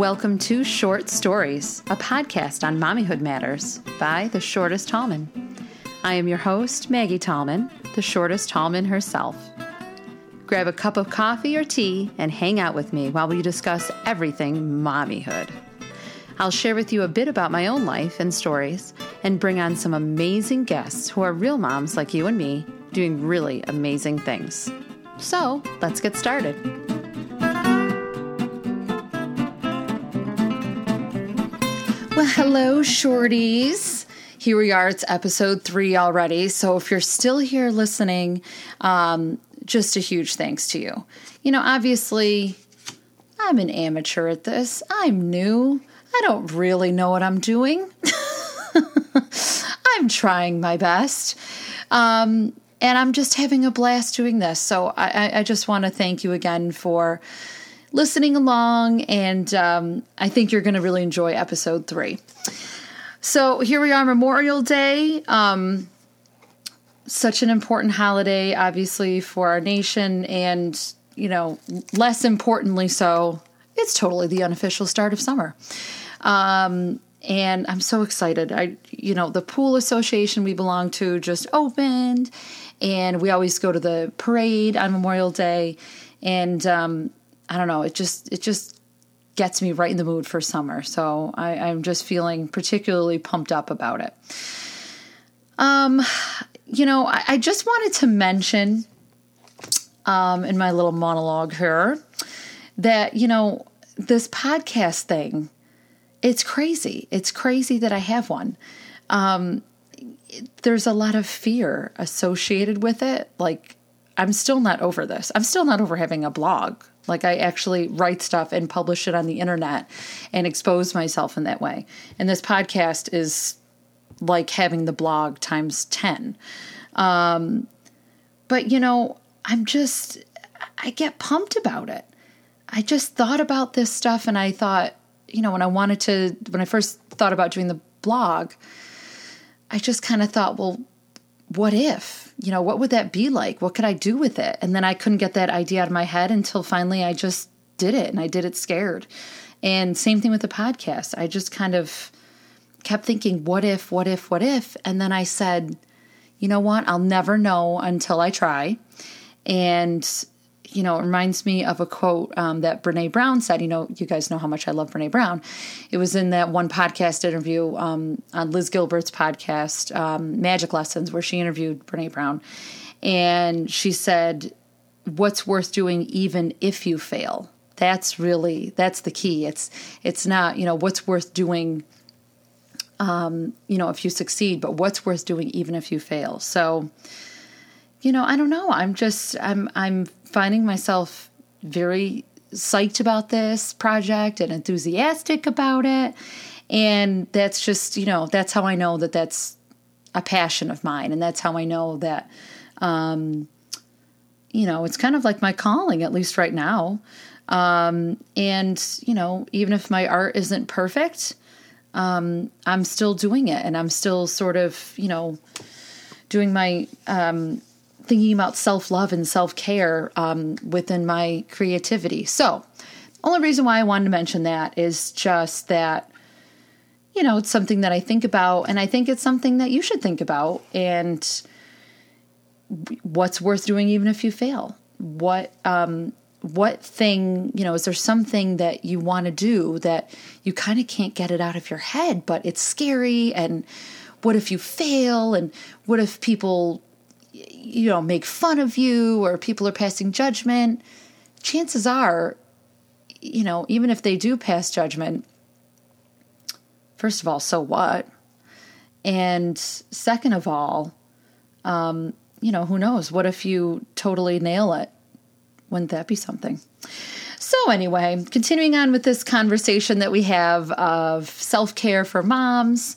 Welcome to Short Stories, a podcast on mommyhood matters by the shortest Tallman. I am your host, Maggie Tallman, the shortest Tallman herself. Grab a cup of coffee or tea and hang out with me while we discuss everything mommyhood. I'll share with you a bit about my own life and stories and bring on some amazing guests who are real moms like you and me doing really amazing things. So let's get started. Well, hello, shorties. Here we are. It's episode three already. So if you're still here listening, um, just a huge thanks to you. You know, obviously, I'm an amateur at this. I'm new. I don't really know what I'm doing. I'm trying my best. Um, and I'm just having a blast doing this. So I, I just want to thank you again for listening along, and um, I think you're going to really enjoy episode three. So here we are, Memorial Day. Um, such an important holiday, obviously, for our nation, and, you know, less importantly so, it's totally the unofficial start of summer. Um, and I'm so excited. I, you know, the pool association we belong to just opened, and we always go to the parade on Memorial Day, and um, I don't know, it just it just gets me right in the mood for summer. So I, I'm just feeling particularly pumped up about it. Um, you know, I, I just wanted to mention um, in my little monologue here that you know this podcast thing it's crazy. It's crazy that I have one. Um, there's a lot of fear associated with it. Like, I'm still not over this. I'm still not over having a blog. Like, I actually write stuff and publish it on the internet and expose myself in that way. And this podcast is like having the blog times 10. Um, but, you know, I'm just, I get pumped about it. I just thought about this stuff and I thought, you know, when I wanted to, when I first thought about doing the blog, I just kind of thought, well, what if? You know, what would that be like? What could I do with it? And then I couldn't get that idea out of my head until finally I just did it and I did it scared. And same thing with the podcast. I just kind of kept thinking, what if, what if, what if? And then I said, you know what? I'll never know until I try. And you know, it reminds me of a quote um, that Brene Brown said. You know, you guys know how much I love Brene Brown. It was in that one podcast interview um, on Liz Gilbert's podcast, um, Magic Lessons, where she interviewed Brene Brown. And she said, What's worth doing even if you fail? That's really that's the key. It's it's not, you know, what's worth doing um, you know, if you succeed, but what's worth doing even if you fail. So, you know, I don't know. I'm just I'm I'm finding myself very psyched about this project and enthusiastic about it. And that's just, you know, that's how I know that that's a passion of mine. And that's how I know that, um, you know, it's kind of like my calling, at least right now. Um, and, you know, even if my art isn't perfect, um, I'm still doing it and I'm still sort of, you know, doing my, um, thinking about self love and self care um, within my creativity. So, only reason why I wanted to mention that is just that, you know, it's something that I think about, and I think it's something that you should think about. And what's worth doing, even if you fail? What, um, what thing, you know, is there something that you want to do that you kind of can't get it out of your head, but it's scary? And what if you fail? And what if people you know, make fun of you or people are passing judgment, chances are, you know, even if they do pass judgment, first of all, so what? And second of all, um, you know, who knows? What if you totally nail it? Wouldn't that be something? So, anyway, continuing on with this conversation that we have of self care for moms,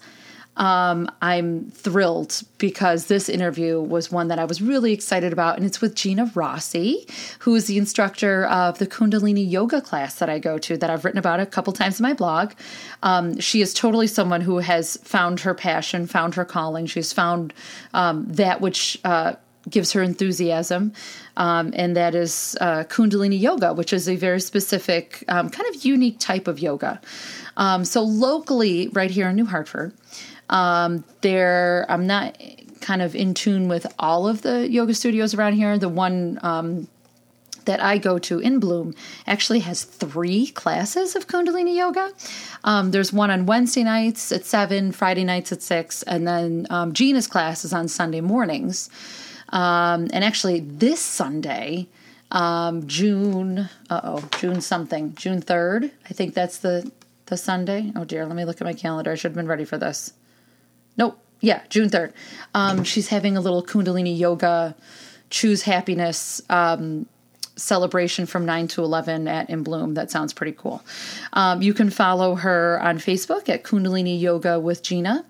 um, I'm thrilled because this interview was one that I was really excited about, and it's with Gina Rossi, who is the instructor of the Kundalini yoga class that I go to, that I've written about a couple times in my blog. Um, she is totally someone who has found her passion, found her calling. She's found um, that which uh, gives her enthusiasm, um, and that is uh, Kundalini Yoga, which is a very specific, um, kind of unique type of yoga. Um, so locally, right here in New Hartford, um, there I'm not kind of in tune with all of the yoga studios around here. The one um, that I go to in Bloom actually has three classes of Kundalini Yoga. Um, there's one on Wednesday nights at 7, Friday nights at 6, and then um, Gina's class is on Sunday mornings. Um, and actually, this Sunday, um, June, oh, June something, June 3rd, I think that's the, the Sunday. Oh dear, let me look at my calendar. I should have been ready for this. Nope, yeah, June 3rd. Um, she's having a little Kundalini Yoga choose happiness um, celebration from 9 to 11 at In Bloom. That sounds pretty cool. Um, you can follow her on Facebook at Kundalini Yoga with Gina,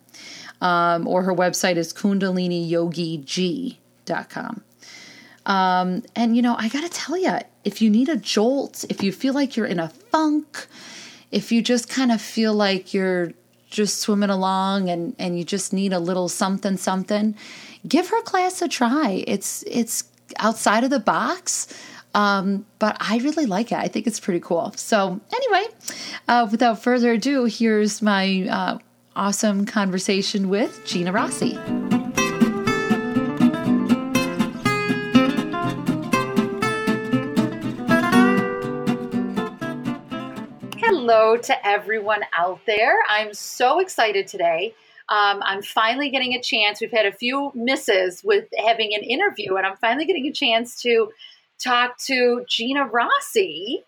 um, or her website is kundaliniyogi.com. Um, and, you know, I got to tell you, if you need a jolt, if you feel like you're in a funk, if you just kind of feel like you're just swimming along and, and you just need a little something, something, give her class a try. It's, it's outside of the box. Um, but I really like it. I think it's pretty cool. So, anyway, uh, without further ado, here's my uh, awesome conversation with Gina Rossi. Hello to everyone out there. I'm so excited today. Um, I'm finally getting a chance. We've had a few misses with having an interview, and I'm finally getting a chance to talk to Gina Rossi.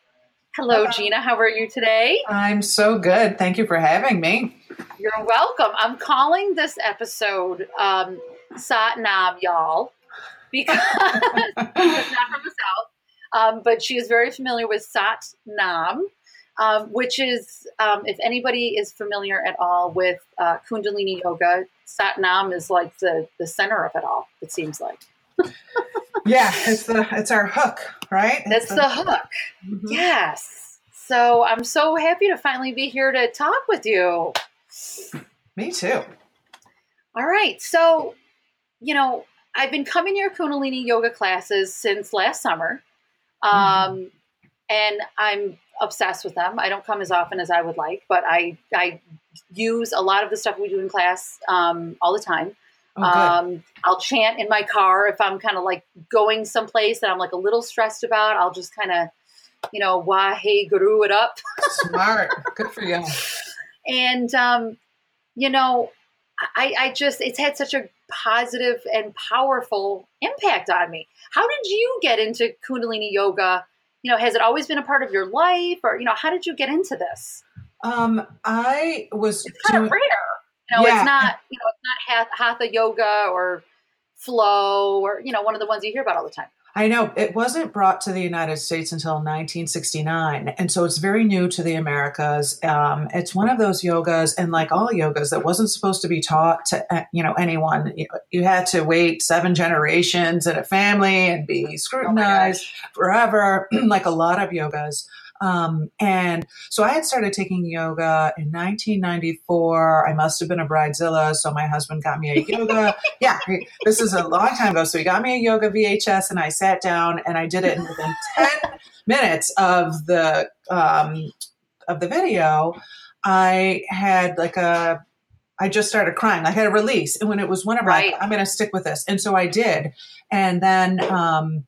Hello, Hello, Gina. How are you today? I'm so good. Thank you for having me. You're welcome. I'm calling this episode um, Sat Nam, y'all, because she's not from the South, um, but she is very familiar with Sat Nam. Um, which is, um, if anybody is familiar at all with uh, Kundalini Yoga, Sat Nam is like the, the center of it all, it seems like yeah, it's the it's our hook, right? That's the, the, hook. Mm-hmm. Yes. So I'm so happy to finally be here to talk with you. Me too. All right. So, you know, I've been coming to your Kundalini yoga classes since last summer. Mm-hmm. Um, mm-hmm. and I'm obsessed with them. I don't come as often as I would like, but I I use a lot of the stuff we do in class um, all the time. Oh, um, I'll chant in my car if I'm kind of like going someplace that I'm like a little stressed about. I'll just kind of, you know, Wahe Guru it up. Smart, good for you. And um, you know, I, I just it's had such a positive and powerful impact on me. How did you get into Kundalini yoga? You know, has it always been a part of your life, or you know, how did you get into this? Um, I was it's kind doing, of rare. You know, yeah. it's not you know it's not hatha yoga or flow or you know one of the ones you hear about all the time. I know it wasn't brought to the United States until 1969, and so it's very new to the Americas. Um, it's one of those yogas, and like all yogas, that wasn't supposed to be taught to uh, you know anyone. You, you had to wait seven generations in a family and be oh scrutinized oh forever, like a lot of yogas. Um, and so I had started taking yoga in 1994. I must have been a bridezilla, so my husband got me a yoga. yeah, this is a long time ago. So he got me a yoga VHS, and I sat down and I did it. And within 10 minutes of the um, of the video, I had like a I just started crying. I had a release. And when it was winter, right. I'm going to stick with this. And so I did. And then um,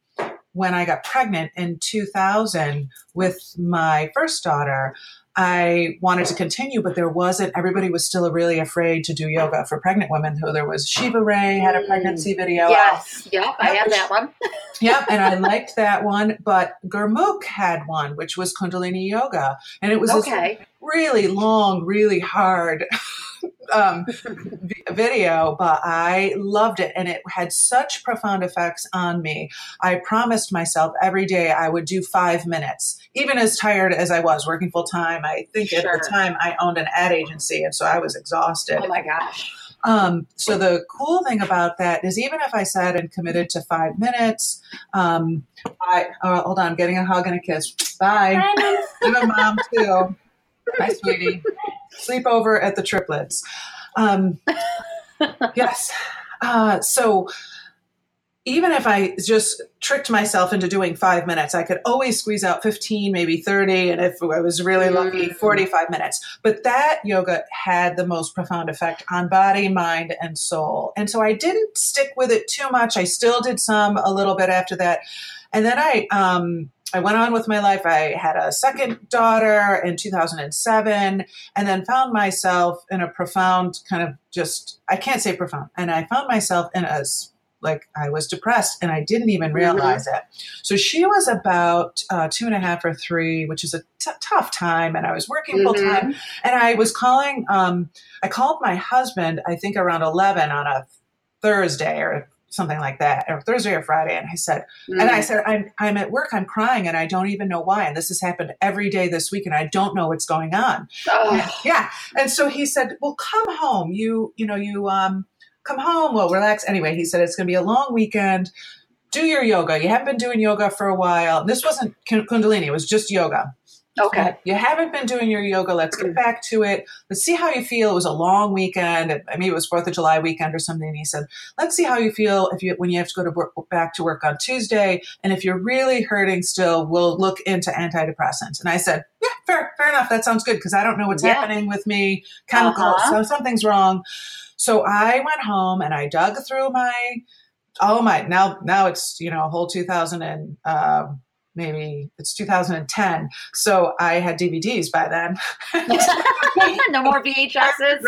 when I got pregnant in 2000 with my first daughter, I wanted to continue, but there wasn't, everybody was still really afraid to do yoga for pregnant women. Who there was Shiva Rea had a pregnancy mm. video. Yes. Yep. I had that one. yep. And I liked that one. But Gurmukh had one, which was Kundalini yoga. And it was okay. really long, really hard um, video, but I loved it and it had such profound effects on me. I promised myself every day I would do five minutes, even as tired as I was working full time. I think sure. at the time I owned an ad agency and so I was exhausted. Oh my gosh. Um, so the cool thing about that is even if I sat and committed to five minutes, um, I oh, hold on, I'm getting a hug and a kiss. Bye. I'm a mom too. Hi, sweetie. Sleepover at the triplets. Um, yes. Uh, so, even if I just tricked myself into doing five minutes, I could always squeeze out 15, maybe 30, and if I was really lucky, mm. 45 minutes. But that yoga had the most profound effect on body, mind, and soul. And so I didn't stick with it too much. I still did some a little bit after that. And then I, um, I went on with my life. I had a second daughter in 2007 and then found myself in a profound kind of just, I can't say profound. And I found myself in a like I was depressed and I didn't even mm-hmm. realize mm-hmm. it. So she was about uh, two and a half or three, which is a t- tough time. And I was working full time. Mm-hmm. And I was calling, um, I called my husband, I think around 11 on a Thursday or something like that, or Thursday or Friday. And I said, mm-hmm. and I mm. said, I'm, I'm at work, I'm crying and I don't even know why. And this has happened every day this week and I don't know what's going on. Oh. Yeah. And so he said, well, come home. You, you know, you, um, come home, well, relax. Anyway, he said it's going to be a long weekend. Do your yoga. You haven't been doing yoga for a while. This wasn't Kundalini, it was just yoga. Okay. You haven't been doing your yoga. Let's get back to it. Let's see how you feel. It was a long weekend. I mean, it was Fourth of July weekend or something. And he said, "Let's see how you feel if you when you have to go to work back to work on Tuesday. And if you're really hurting still, we'll look into antidepressants." And I said, "Yeah, fair, fair enough. That sounds good because I don't know what's yeah. happening with me. Chemicals. Uh-huh. So something's wrong." So I went home and I dug through my oh my now now it's you know a whole 2000 and uh, maybe it's 2010 so i had dvds by then. No more vhs's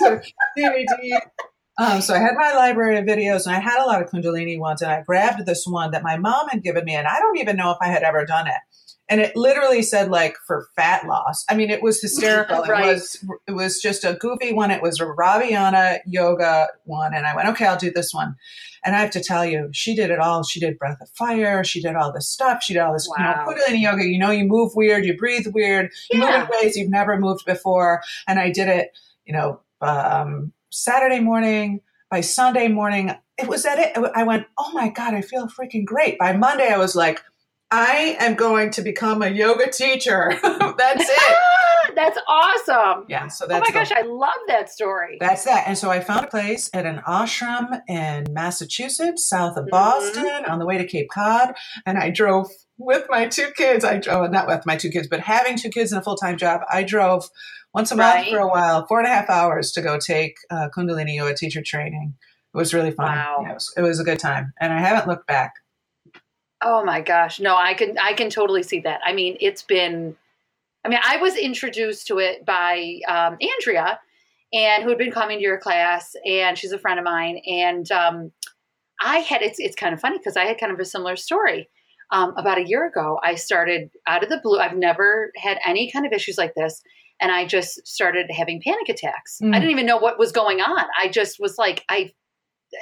um, so i had my library of videos and i had a lot of kundalini ones and i grabbed this one that my mom had given me and i don't even know if i had ever done it and it literally said like for fat loss. I mean, it was hysterical. right. It was it was just a goofy one. It was a Raviana yoga one, and I went, okay, I'll do this one. And I have to tell you, she did it all. She did breath of fire. She did all this stuff. She did all this, wow. you know, Kundalini yoga. You know, you move weird, you breathe weird, you move in ways you've never moved before. And I did it, you know, um, Saturday morning. By Sunday morning, it was at it. I went, oh my god, I feel freaking great. By Monday, I was like, I am going to become a yoga teacher. that's it. that's awesome. Yeah. So that's. Oh my gosh, I love that story. That's that. And so I found a place at an ashram in Massachusetts, south of mm-hmm. Boston, on the way to Cape Cod, and I drove with my two kids. I drove not with my two kids, but having two kids and a full time job, I drove once a right. month for a while, four and a half hours to go take uh, Kundalini yoga teacher training. It was really fun. Wow. Yeah, it, was, it was a good time, and I haven't looked back. Oh my gosh. No, I can I can totally see that. I mean, it's been I mean, I was introduced to it by um, Andrea and who had been coming to your class and she's a friend of mine and um, I had it's it's kind of funny because I had kind of a similar story. Um, about a year ago, I started out of the blue. I've never had any kind of issues like this. And I just started having panic attacks. Mm. I didn't even know what was going on. I just was like, I,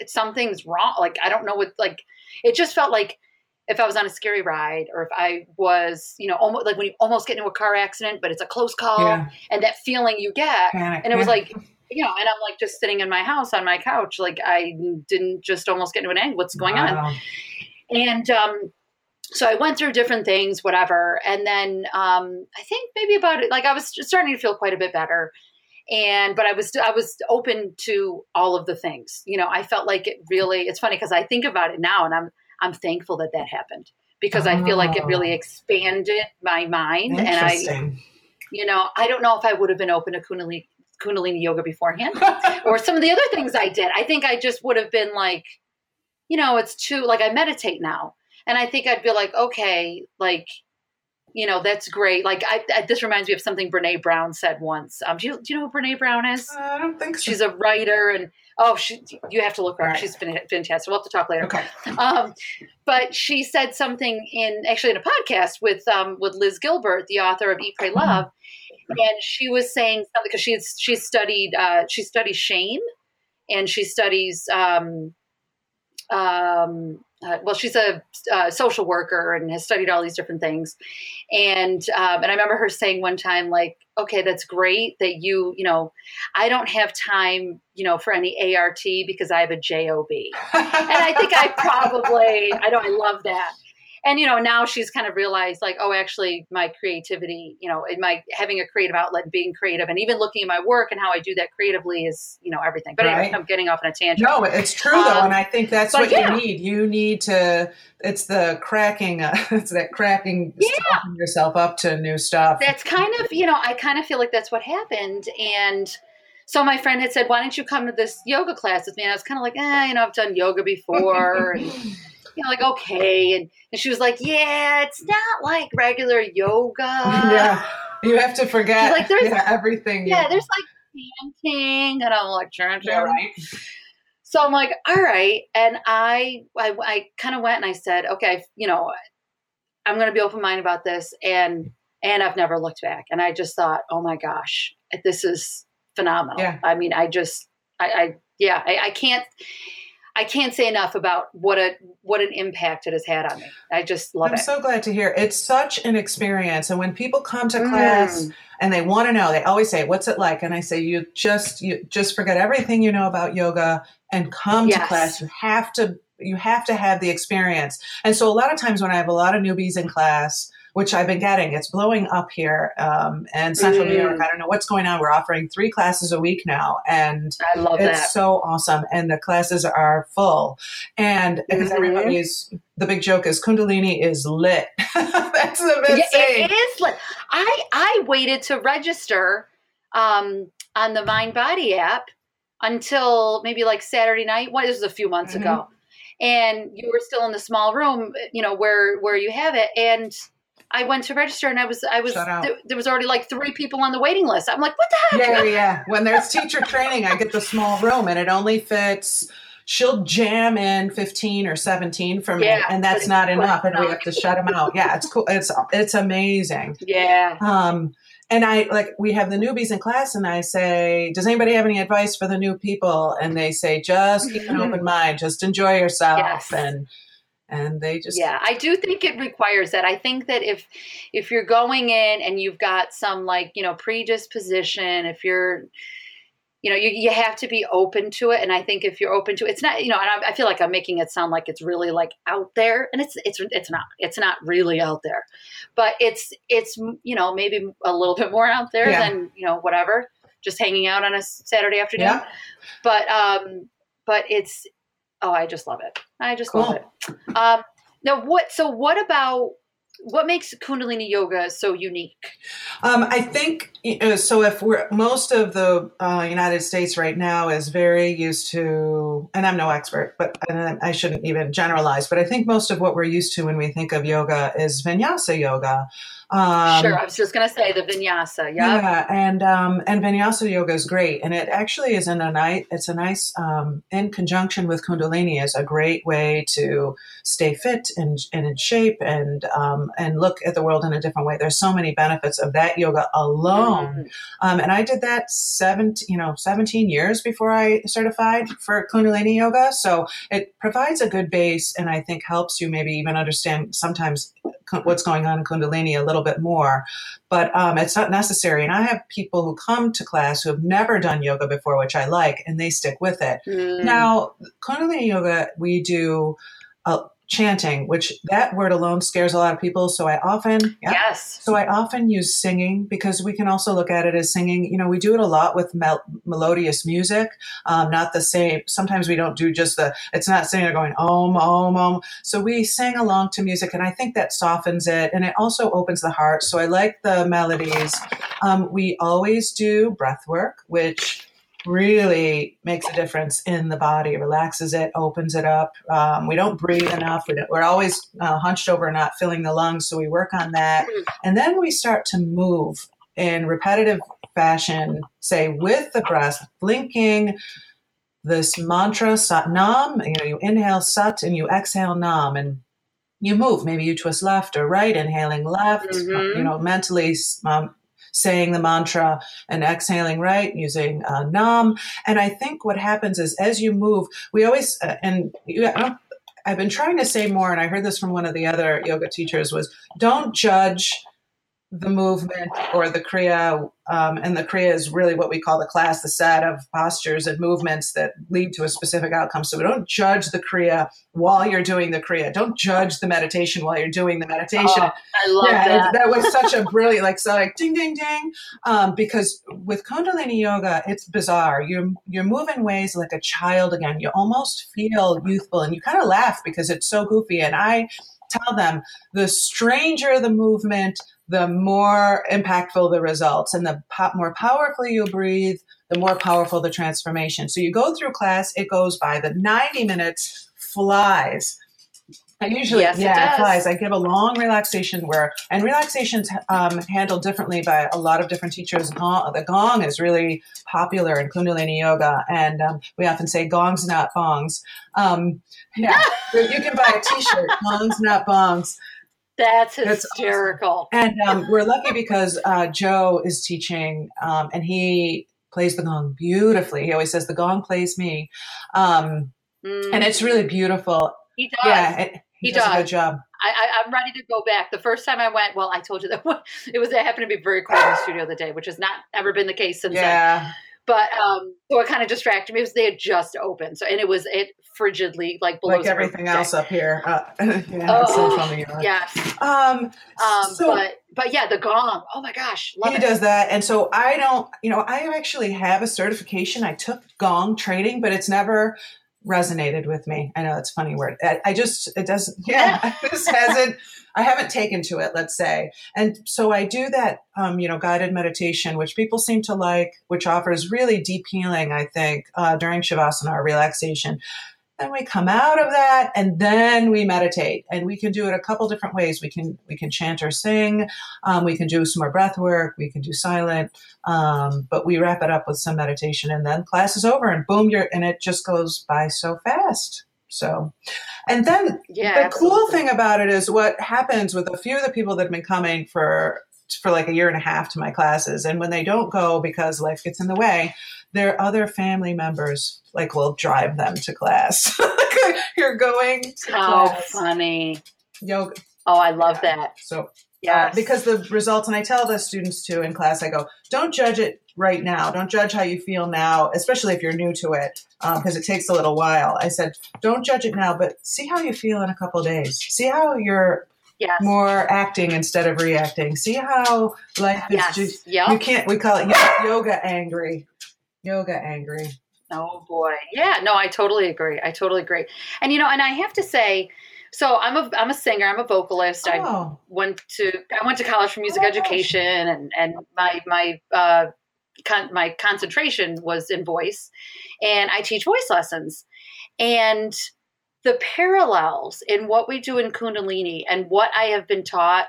something's wrong. Like, I don't know what, like, it just felt like if I was on a scary ride or if I was, you know, almost like when you almost get into a car accident, but it's a close call yeah. and that feeling you get. Panic, and it was like, you know, and I'm like just sitting in my house on my couch, like I didn't just almost get into an angle. What's going wow. on? And um, so I went through different things, whatever. And then um, I think maybe about it, like I was starting to feel quite a bit better. And but I was I was open to all of the things. You know, I felt like it really. It's funny because I think about it now, and I'm I'm thankful that that happened because oh. I feel like it really oh. expanded my mind. And I, you know, I don't know if I would have been open to Kundalini, Kundalini yoga beforehand or some of the other things I did. I think I just would have been like, you know, it's too, like I meditate now. And I think I'd be like, okay, like, you know, that's great. Like, I, I, this reminds me of something Brene Brown said once. Um, do you, do you know who Brene Brown is? Uh, I don't think so. She's a writer and Oh, she, you have to look her up. Right. She's been fantastic. We'll have to talk later. Okay. Um, but she said something in actually in a podcast with um, with Liz Gilbert, the author of Eat, Pray, mm-hmm. Love, and she was saying something because she's she studied uh, she studies shame, and she studies um, um, uh, well, she's a uh, social worker and has studied all these different things. And um, and I remember her saying one time, like, okay, that's great that you, you know, I don't have time, you know, for any ART because I have a JOB. and I think I probably, I know, I love that. And you know now she's kind of realized like oh actually my creativity you know in my having a creative outlet and being creative and even looking at my work and how i do that creatively is you know everything but right. anyway i'm getting off on a tangent no it's true um, though and i think that's what yeah. you need you need to it's the cracking uh, it's that cracking yeah. yourself up to new stuff that's kind of you know i kind of feel like that's what happened and so my friend had said why don't you come to this yoga class with me and i was kind of like eh you know i've done yoga before and you know, like, okay. And, and she was like, yeah, it's not like regular yoga. yeah. You have to forget like, there's, yeah, everything. Yeah, there's like chanting. And I'm like, chanting. Yeah, right. So I'm like, all right. And I, I, I kind of went and I said, okay, you know, I'm going to be open minded about this. And, and I've never looked back. And I just thought, oh my gosh, this is phenomenal. Yeah. I mean, I just, I, I yeah, I, I can't, I can't say enough about what a what an impact it has had on me. I just love I'm it. I'm so glad to hear. It's such an experience, and when people come to class mm. and they want to know, they always say, "What's it like?" And I say, "You just you just forget everything you know about yoga and come yes. to class. You have to you have to have the experience." And so, a lot of times when I have a lot of newbies in class which I've been getting. It's blowing up here um, in Central mm. New York. Mm. I don't know what's going on. We're offering three classes a week now, and I love it. it's that. so awesome. And the classes are full, and because mm-hmm. everybody's the big joke is Kundalini is lit. That's the best yeah, thing. It is lit. I I waited to register um, on the Mindbody app until maybe like Saturday night. What this was a few months mm-hmm. ago and you were still in the small room you know where where you have it and I went to register and I was I was there, there, was already like three people on the waiting list. I'm like, what the heck? Yeah, yeah. When there's teacher training, I get the small room and it only fits. She'll jam in 15 or 17 for me, yeah, and that's not enough, and we have to shut them out. Yeah, it's cool. It's it's amazing. Yeah. Um, and I like we have the newbies in class, and I say, "Does anybody have any advice for the new people?" And they say, "Just keep an open mind, just enjoy yourself." Yes. And and they just yeah i do think it requires that. I think that if if you're going in and you've got some like you know predisposition if you're you know you, you have to be open to it. And i think if you're open to it it's not you know and I, I feel like i'm making it sound like it's really like out there. And it's it's it's not it's not really out there. But it's it's you know maybe a little bit more out there yeah. than you know whatever. Just hanging out on a saturday afternoon. Yeah. but um but it's oh, I just love it. I just cool. love it. Um, now, what? So, what about what makes Kundalini yoga so unique? Um, I think so. If we're most of the uh, United States right now is very used to, and I'm no expert, but I shouldn't even generalize. But I think most of what we're used to when we think of yoga is Vinyasa yoga. Um, sure, I was just going to say the vinyasa. Yep. Yeah, and um, and vinyasa yoga is great, and it actually is in a nice. It's a nice um, in conjunction with Kundalini is a great way to stay fit and, and in shape and um, and look at the world in a different way. There's so many benefits of that yoga alone, mm. and I did that seventeen you know 17 years before I certified for Kundalini yoga. So it provides a good base, and I think helps you maybe even understand sometimes what's going on in Kundalini a little bit more. But um, it's not necessary. And I have people who come to class who have never done yoga before, which I like, and they stick with it. Mm. Now, Kundalini yoga, we do. Uh, chanting, which that word alone scares a lot of people. So I often, yeah, yes. So I often use singing because we can also look at it as singing. You know, we do it a lot with mel- melodious music, um, not the same. Sometimes we don't do just the, it's not singing going om, om, om. So we sing along to music and I think that softens it and it also opens the heart. So I like the melodies. Um, we always do breath work, which really makes a difference in the body, relaxes it, opens it up. Um, we don't breathe enough. We are always uh, hunched over, not filling the lungs. So we work on that. And then we start to move in repetitive fashion, say with the breath, blinking this mantra, Sat Nam. You know, you inhale Sat and you exhale Nam. And you move. Maybe you twist left or right, inhaling left, mm-hmm. you know, mentally um, saying the mantra and exhaling right using uh, nam and i think what happens is as you move we always uh, and you, i've been trying to say more and i heard this from one of the other yoga teachers was don't judge the movement or the kriya Um, and the Kriya is really what we call the class, the set of postures and movements that lead to a specific outcome. So we don't judge the Kriya while you're doing the Kriya. Don't judge the meditation while you're doing the meditation. Oh, I love yeah, that. That was such a brilliant, like, so like ding, ding, ding. Um, because with Kundalini Yoga, it's bizarre. You're, you're moving ways like a child again. You almost feel youthful and you kind of laugh because it's so goofy. And I, tell them the stranger the movement, the more impactful the results. And the po- more powerfully you breathe, the more powerful the transformation. So you go through class, it goes by. The 90 minutes flies. I usually, yes, yeah, it, it, flies. I give a long relaxation where, and relaxation's um, handled differently by a lot of different teachers. The gong is really popular in Kundalini Yoga, and um, we often say gongs, not bongs. Um, yeah, you can buy a T-shirt, gongs, not bongs. That's hysterical. Awesome. And um, we're lucky because uh, Joe is teaching, um, and he plays the gong beautifully. He always says, "The gong plays me," um, mm. and it's really beautiful. He does. Yeah, it, he, he does, does, a good job. I, am ready to go back. The first time I went, well, I told you that it was. It happened to be very cold in the studio the day, which has not ever been the case since. Yeah. Then. But um, so it kind of distracted me because they had just opened. So and it was it frigidly like below like everything else up here. Uh, yeah, oh, yes. Um, um, so, but but yeah, the gong. Oh my gosh, he it. does that, and so I don't. You know, I actually have a certification. I took gong training, but it's never resonated with me. I know it's funny word. I, I just it doesn't. Yeah, this hasn't. I haven't taken to it, let's say. And so I do that, um, you know, guided meditation, which people seem to like, which offers really deep healing, I think, uh, during Shavasana or relaxation. Then we come out of that and then we meditate and we can do it a couple different ways. We can, we can chant or sing. Um, we can do some more breath work. We can do silent. Um, but we wrap it up with some meditation and then class is over and boom, you're, and it just goes by so fast. So, and then yeah, the absolutely. cool thing about it is what happens with a few of the people that have been coming for for like a year and a half to my classes, and when they don't go because life gets in the way, their other family members like will drive them to class. You're going. To How class. funny! Yoga. Oh, I love yeah. that. So yeah, uh, because the results, and I tell the students too in class, I go, don't judge it right now. Don't judge how you feel now, especially if you're new to it, because um, it takes a little while. I said, don't judge it now, but see how you feel in a couple days. See how you're yes. more acting instead of reacting. See how life is yes. just, yep. you can't, we call it yoga angry. Yoga angry. Oh boy. Yeah, no, I totally agree. I totally agree. And you know, and I have to say, so I'm a I'm a singer. I'm a vocalist. Oh. I went to I went to college for music oh, education, and and my my uh, con- my concentration was in voice, and I teach voice lessons, and the parallels in what we do in Kundalini and what I have been taught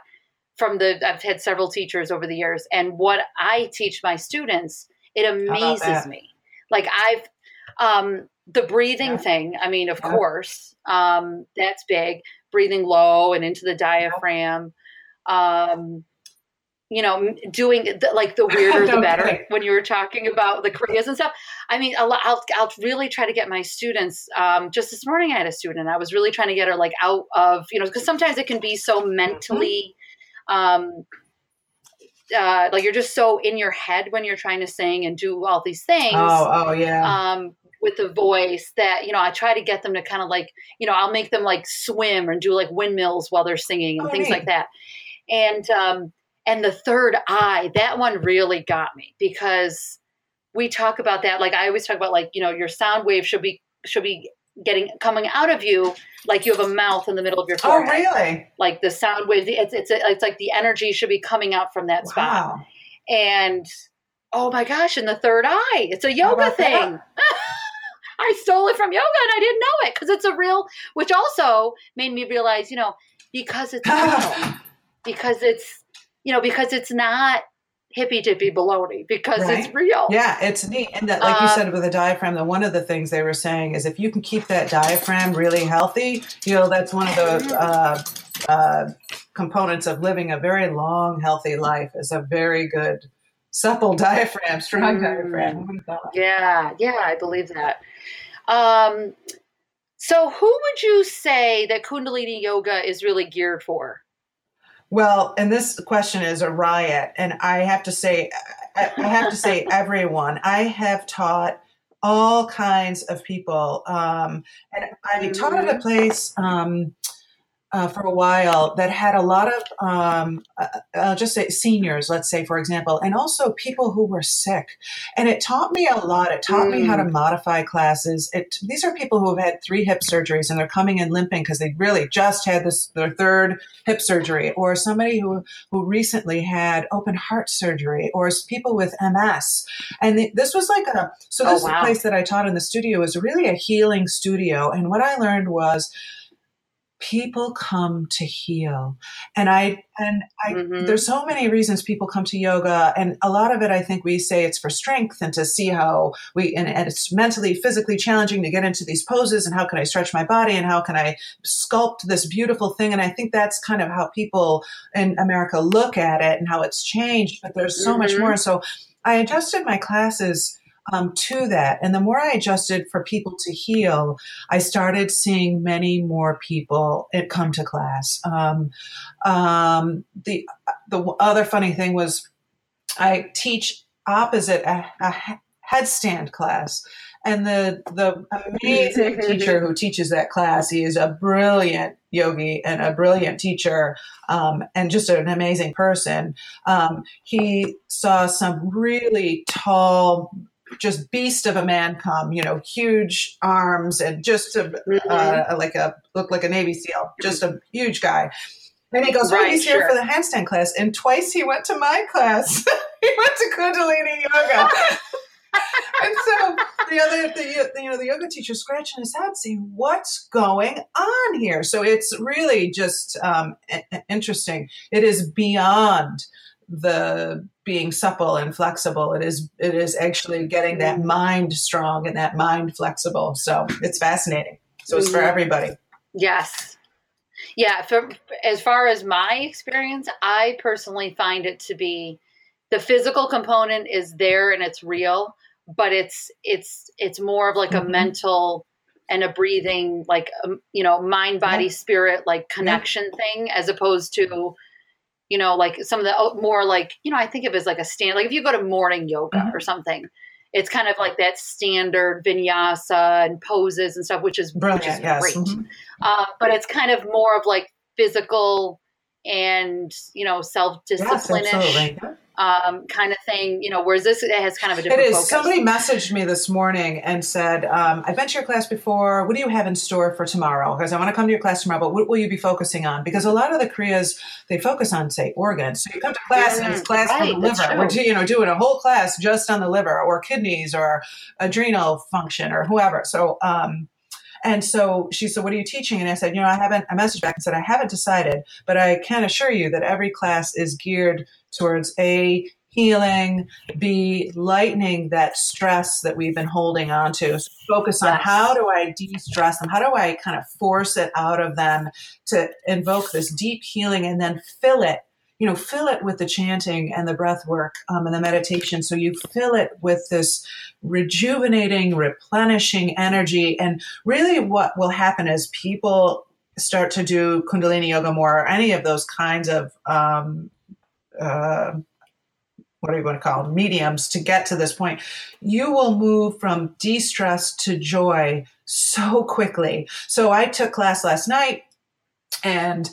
from the I've had several teachers over the years, and what I teach my students, it amazes me. Like I've um, the breathing yeah. thing, I mean, of yeah. course, um, that's big. Breathing low and into the diaphragm. Um, you know, doing the, like the weirder the better. When you were talking about the Kriyas and stuff, I mean, I'll I'll, I'll really try to get my students. Um, just this morning, I had a student. And I was really trying to get her like out of you know because sometimes it can be so mentally. Um, uh, like you're just so in your head when you're trying to sing and do all these things. Oh, oh yeah. Um, with the voice that you know I try to get them to kind of like you know I'll make them like swim and do like windmills while they're singing and oh, things neat. like that. And um, and the third eye, that one really got me because we talk about that. Like I always talk about like you know your sound wave should be should be getting coming out of you like you have a mouth in the middle of your forehead. Oh, really? Like the sound wave, it's it's it's like the energy should be coming out from that wow. spot. And oh my gosh, in the third eye, it's a yoga thing. I stole it from yoga and I didn't know it because it's a real, which also made me realize, you know, because it's real, because it's, you know, because it's not hippy dippy baloney because right? it's real. Yeah, it's neat. And that, like um, you said with the diaphragm, the one of the things they were saying is if you can keep that diaphragm really healthy, you know, that's one of the mm-hmm. uh, uh, components of living a very long, healthy life is a very good supple diaphragm, strong mm, diaphragm. Yeah, yeah, I believe that. Um, so, who would you say that Kundalini yoga is really geared for? Well, and this question is a riot. And I have to say, I, I have to say, everyone. I have taught all kinds of people. Um, and I taught at a mm-hmm. place um, uh, for a while that had a lot of, um, uh, I'll just say seniors, let's say, for example, and also people who were sick. And it taught me a lot. It taught mm. me how to mm. modify classes. It, these are people who have had three hip surgeries and they're coming in limping because they really just had this their third hip surgery, or somebody who, who recently had open heart surgery, or people with MS. And the, this was like a, so this oh, wow. place that I taught in the studio was really a healing studio. And what I learned was, people come to heal and i and i mm-hmm. there's so many reasons people come to yoga and a lot of it i think we say it's for strength and to see how we and, and it's mentally physically challenging to get into these poses and how can i stretch my body and how can i sculpt this beautiful thing and i think that's kind of how people in america look at it and how it's changed but there's so mm-hmm. much more so i adjusted my classes um, to that. And the more I adjusted for people to heal, I started seeing many more people come to class. Um, um, the the other funny thing was, I teach opposite a, a headstand class. And the the amazing teacher who teaches that class, he is a brilliant yogi and a brilliant teacher, um, and just an amazing person. Um, he saw some really tall, just beast of a man come, you know, huge arms and just a, mm-hmm. uh, like a look like a Navy SEAL, just a huge guy. And he goes, "Well, right, he's sure. here for the handstand class." And twice he went to my class. he went to Kundalini yoga. and so the other, the, you know, the yoga teacher scratching his head, saying, "What's going on here?" So it's really just um, interesting. It is beyond the being supple and flexible. It is it is actually getting that mm-hmm. mind strong and that mind flexible. So it's fascinating. So it's for mm-hmm. everybody. Yes. Yeah, for as far as my experience, I personally find it to be the physical component is there and it's real, but it's it's it's more of like mm-hmm. a mental and a breathing like um, you know mind body yeah. spirit like connection yeah. thing as opposed to you know, like some of the oh, more like, you know, I think of it as like a stand, like if you go to morning yoga mm-hmm. or something, it's kind of like that standard vinyasa and poses and stuff, which is, Brilliant, which is yes. great. Mm-hmm. Uh, but it's kind of more of like physical and, you know, self discipline yes, um, kind of thing, you know, whereas this has kind of a different It is. Focus. Somebody messaged me this morning and said, um, I've been to your class before. What do you have in store for tomorrow? Because I want to come to your class tomorrow, but what will you be focusing on? Because a lot of the Kriyas, they focus on, say, organs. So you come to class and it's class right, on the liver. We're, you know, doing a whole class just on the liver or kidneys or adrenal function or whoever. So, um, and so she said, What are you teaching? And I said, You know, I haven't, I messaged back and said, I haven't decided, but I can assure you that every class is geared towards A, healing, B, lightening that stress that we've been holding on to. So focus on how do I de stress them? How do I kind of force it out of them to invoke this deep healing and then fill it you know, fill it with the chanting and the breath work um, and the meditation. So you fill it with this rejuvenating, replenishing energy. And really, what will happen is people start to do Kundalini yoga more, or any of those kinds of um, uh, what are you going to call them? mediums to get to this point, you will move from de stress to joy so quickly. So I took class last night and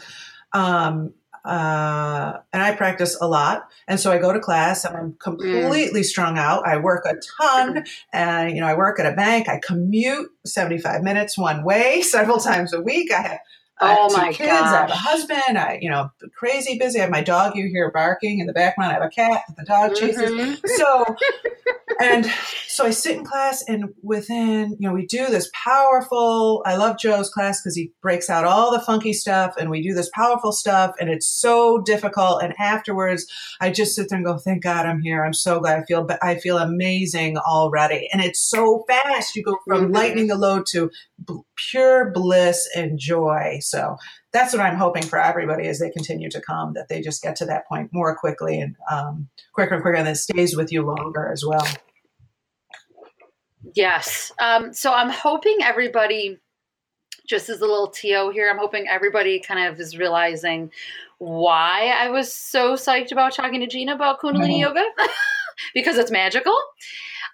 um, uh, and I practice a lot. And so I go to class and I'm completely mm. strung out. I work a ton and, you know, I work at a bank. I commute 75 minutes one way several times a week. I have oh my kids. Gosh. I have a husband. I, you know, crazy busy. I have my dog. You hear barking in the background. I have a cat that the dog chases. Mm-hmm. So, and so I sit in class, and within, you know, we do this powerful. I love Joe's class because he breaks out all the funky stuff, and we do this powerful stuff, and it's so difficult. And afterwards, I just sit there and go, "Thank God I'm here. I'm so glad. I feel, I feel amazing already." And it's so fast. You go from mm-hmm. lightening the load to pure bliss and joy. So that's what I'm hoping for everybody as they continue to come, that they just get to that point more quickly and um, quicker and quicker, and it stays with you longer as well. Yes. Um, so I'm hoping everybody, just as a little TO here, I'm hoping everybody kind of is realizing why I was so psyched about talking to Gina about Kundalini mm-hmm. yoga. because it's magical.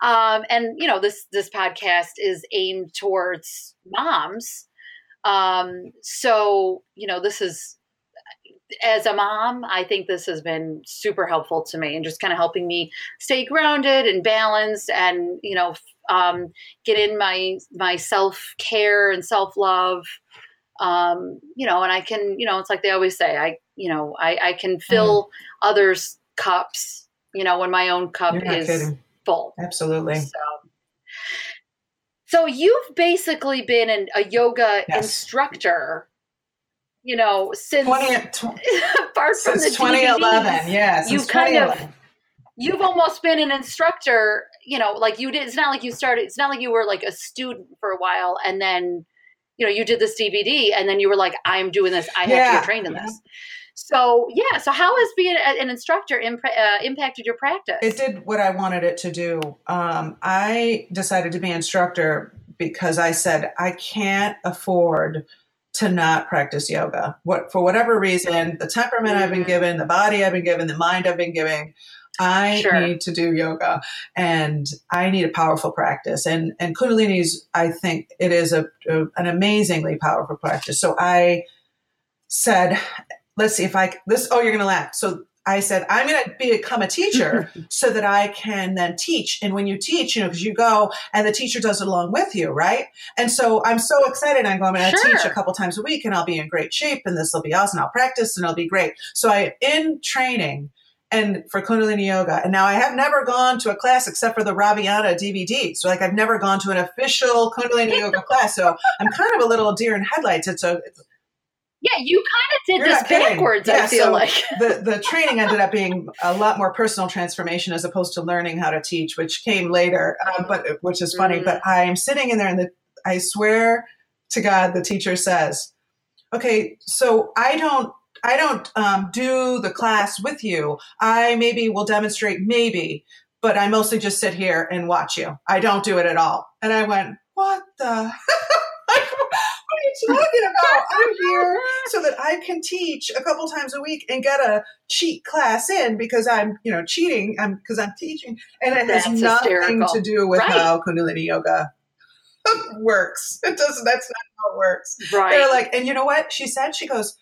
Um, and you know, this this podcast is aimed towards moms. Um, so you know, this is as a mom, I think this has been super helpful to me and just kind of helping me stay grounded and balanced and, you know, um, get in my, my self care and self love. Um, you know, and I can, you know, it's like they always say, I, you know, I, I can fill mm. others' cups, you know, when my own cup is kidding. full. Absolutely. So, so you've basically been an, a yoga yes. instructor you know, since 20, apart from since 2011, yeah, you've kind of you've almost been an instructor. You know, like you did. It's not like you started. It's not like you were like a student for a while and then, you know, you did this DVD and then you were like, I'm doing this. I have yeah. to get trained in this. So yeah, so how has being an instructor imp- uh, impacted your practice? It did what I wanted it to do. Um, I decided to be an instructor because I said I can't afford to not practice yoga. What for whatever reason, the temperament. I've been mm-hmm. given, the body I've been given, the mind I've been given, I sure. need to do yoga and I need a powerful practice. And and Kundalini's I think it is a, a an amazingly powerful practice. So I said, let's see if I this oh you're gonna laugh. So I said, I'm going to become a teacher so that I can then teach. And when you teach, you know, because you go and the teacher does it along with you, right? And so I'm so excited. I'm going to sure. teach a couple times a week and I'll be in great shape and this will be awesome. I'll practice and it'll be great. So I'm in training, and for Kundalini Yoga. And now I have never gone to a class except for the Raviana DVD. So like I've never gone to an official Kundalini Yoga class. So I'm kind of a little deer in headlights. It's a, yeah, you kind of did You're this backwards. Yeah, I feel so like the the training ended up being a lot more personal transformation as opposed to learning how to teach, which came later. Um, but which is funny. Mm-hmm. But I'm sitting in there, and the, I swear to God, the teacher says, "Okay, so I don't." I don't um, do the class with you. I maybe will demonstrate, maybe, but I mostly just sit here and watch you. I don't do it at all. And I went, what the? you talking about? I'm here so that I can teach a couple times a week and get a cheat class in because I'm, you know, cheating. I'm because I'm teaching, and it has nothing hysterical. to do with right. how Kundalini Yoga works. It doesn't. That's not how it works. Right. They're like, and you know what she said? She goes,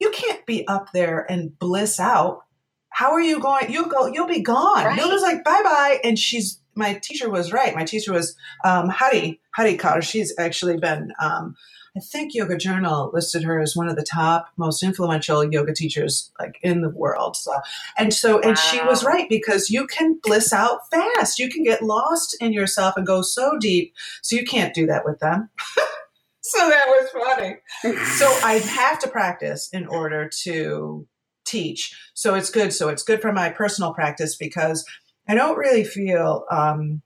"You can't be up there and bliss out. How are you going? You'll go. You'll be gone. Right. You'll just like bye bye." And she's my teacher was right. My teacher was um, Hari Hari Kaur. She's actually been um, I think Yoga Journal listed her as one of the top most influential yoga teachers like in the world. So, and so, wow. and she was right because you can bliss out fast. You can get lost in yourself and go so deep. So you can't do that with them. so that was funny. so I have to practice in order to teach. So it's good. So it's good for my personal practice because I don't really feel, um,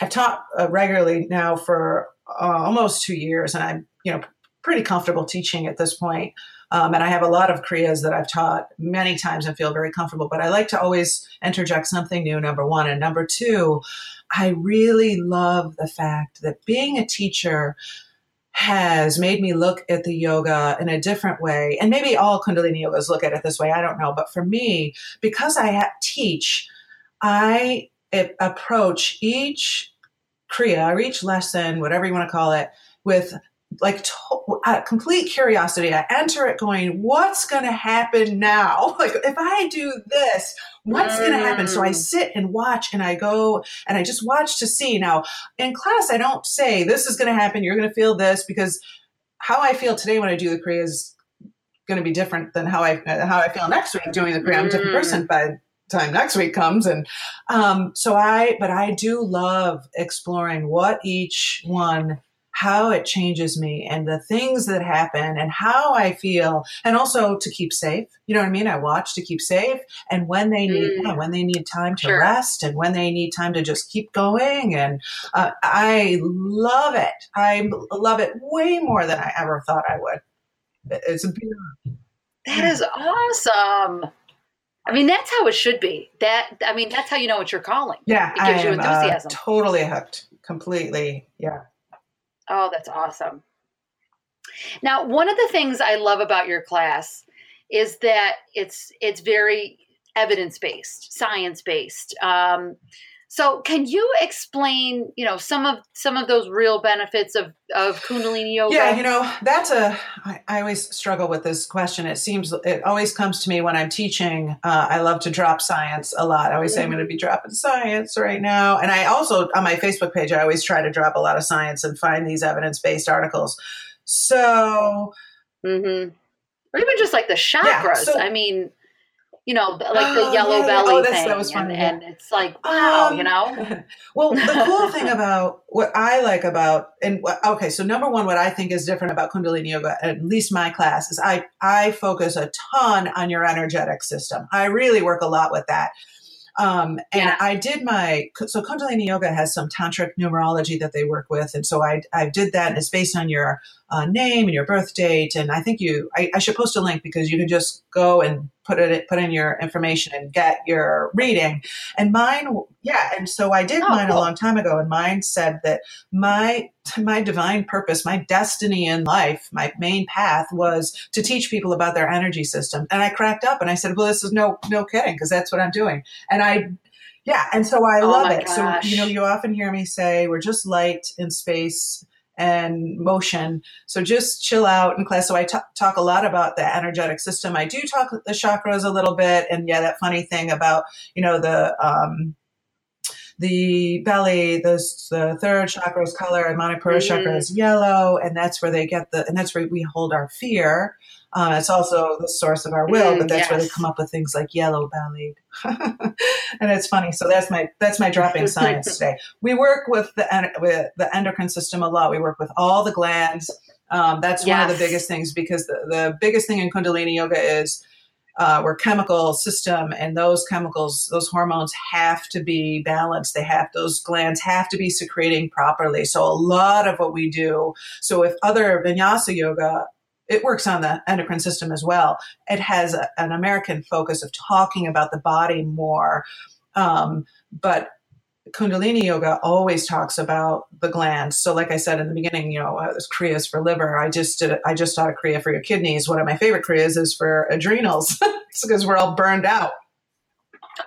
I've taught uh, regularly now for uh, almost two years, and I'm you know pretty comfortable teaching at this point. Um, and I have a lot of Kriyas that I've taught many times and feel very comfortable. But I like to always interject something new. Number one, and number two, I really love the fact that being a teacher has made me look at the yoga in a different way. And maybe all Kundalini yogas look at it this way. I don't know. But for me, because I teach, I approach each Kriya or each lesson, whatever you want to call it, with like to- uh, complete curiosity. I enter it going, what's going to happen now? Like if I do this, what's mm. going to happen? So I mm. sit and watch and I go and I just watch to see. Now in class, I don't say this is going to happen. You're going to feel this because how I feel today when I do the Kriya is going to be different than how I how I feel next week doing the Kriya. I'm a different mm. person by time next week comes and um, so i but i do love exploring what each one how it changes me and the things that happen and how I feel and also to keep safe. You know what I mean? I watch to keep safe and when they need mm. yeah, when they need time to sure. rest and when they need time to just keep going and uh, I love it. I love it way more than I ever thought I would. It's a beautiful. That is awesome. I mean, that's how it should be. That I mean, that's how you know what you're calling. Yeah, it gives I you am, uh, enthusiasm. Uh, totally hooked, completely. Yeah. Oh, that's awesome. Now, one of the things I love about your class is that it's it's very evidence based, science based. Um, so, can you explain, you know, some of some of those real benefits of of Kundalini yoga? Yeah, you know, that's a. I, I always struggle with this question. It seems it always comes to me when I'm teaching. Uh, I love to drop science a lot. I always say I'm going to be dropping science right now, and I also on my Facebook page I always try to drop a lot of science and find these evidence based articles. So, mm-hmm. or even just like the chakras. Yeah, so, I mean you know, like the oh, yellow yeah, belly oh, thing. That was funny, and, and it's like, wow, um, you know? well, the cool thing about what I like about, and okay, so number one, what I think is different about Kundalini Yoga, at least my class, is I, I focus a ton on your energetic system. I really work a lot with that. Um, and yeah. I did my so Kundalini Yoga has some tantric numerology that they work with, and so I I did that. And it's based on your uh, name and your birth date. And I think you I, I should post a link because you can just go and put it put in your information and get your reading. And mine, yeah. And so I did oh, mine cool. a long time ago, and mine said that my my divine purpose, my destiny in life, my main path was to teach people about their energy system. And I cracked up and I said, "Well, this is no no kidding because that's what I'm doing." And I yeah, and so I oh love it. Gosh. So you know, you often hear me say, "We're just light in space." And motion. So just chill out in class. So I t- talk a lot about the energetic system. I do talk the chakras a little bit, and yeah, that funny thing about you know the um, the belly, the, the third chakra is color, and Manipura mm-hmm. chakra is yellow, and that's where they get the, and that's where we hold our fear. Uh, it's also the source of our will, mm, but that's yes. where they come up with things like yellow bellied, and it's funny. So that's my that's my dropping science today. We work with the with the endocrine system a lot. We work with all the glands. Um, that's yes. one of the biggest things because the, the biggest thing in Kundalini yoga is uh, we're chemical system and those chemicals those hormones have to be balanced they have those glands have to be secreting properly so a lot of what we do so if other vinyasa yoga it works on the endocrine system as well it has a, an american focus of talking about the body more um, but Kundalini yoga always talks about the glands. So, like I said in the beginning, you know, uh, there's kriyas for liver. I just did. I just taught a kriya for your kidneys. One of my favorite kriyas is for adrenals, because we're all burned out.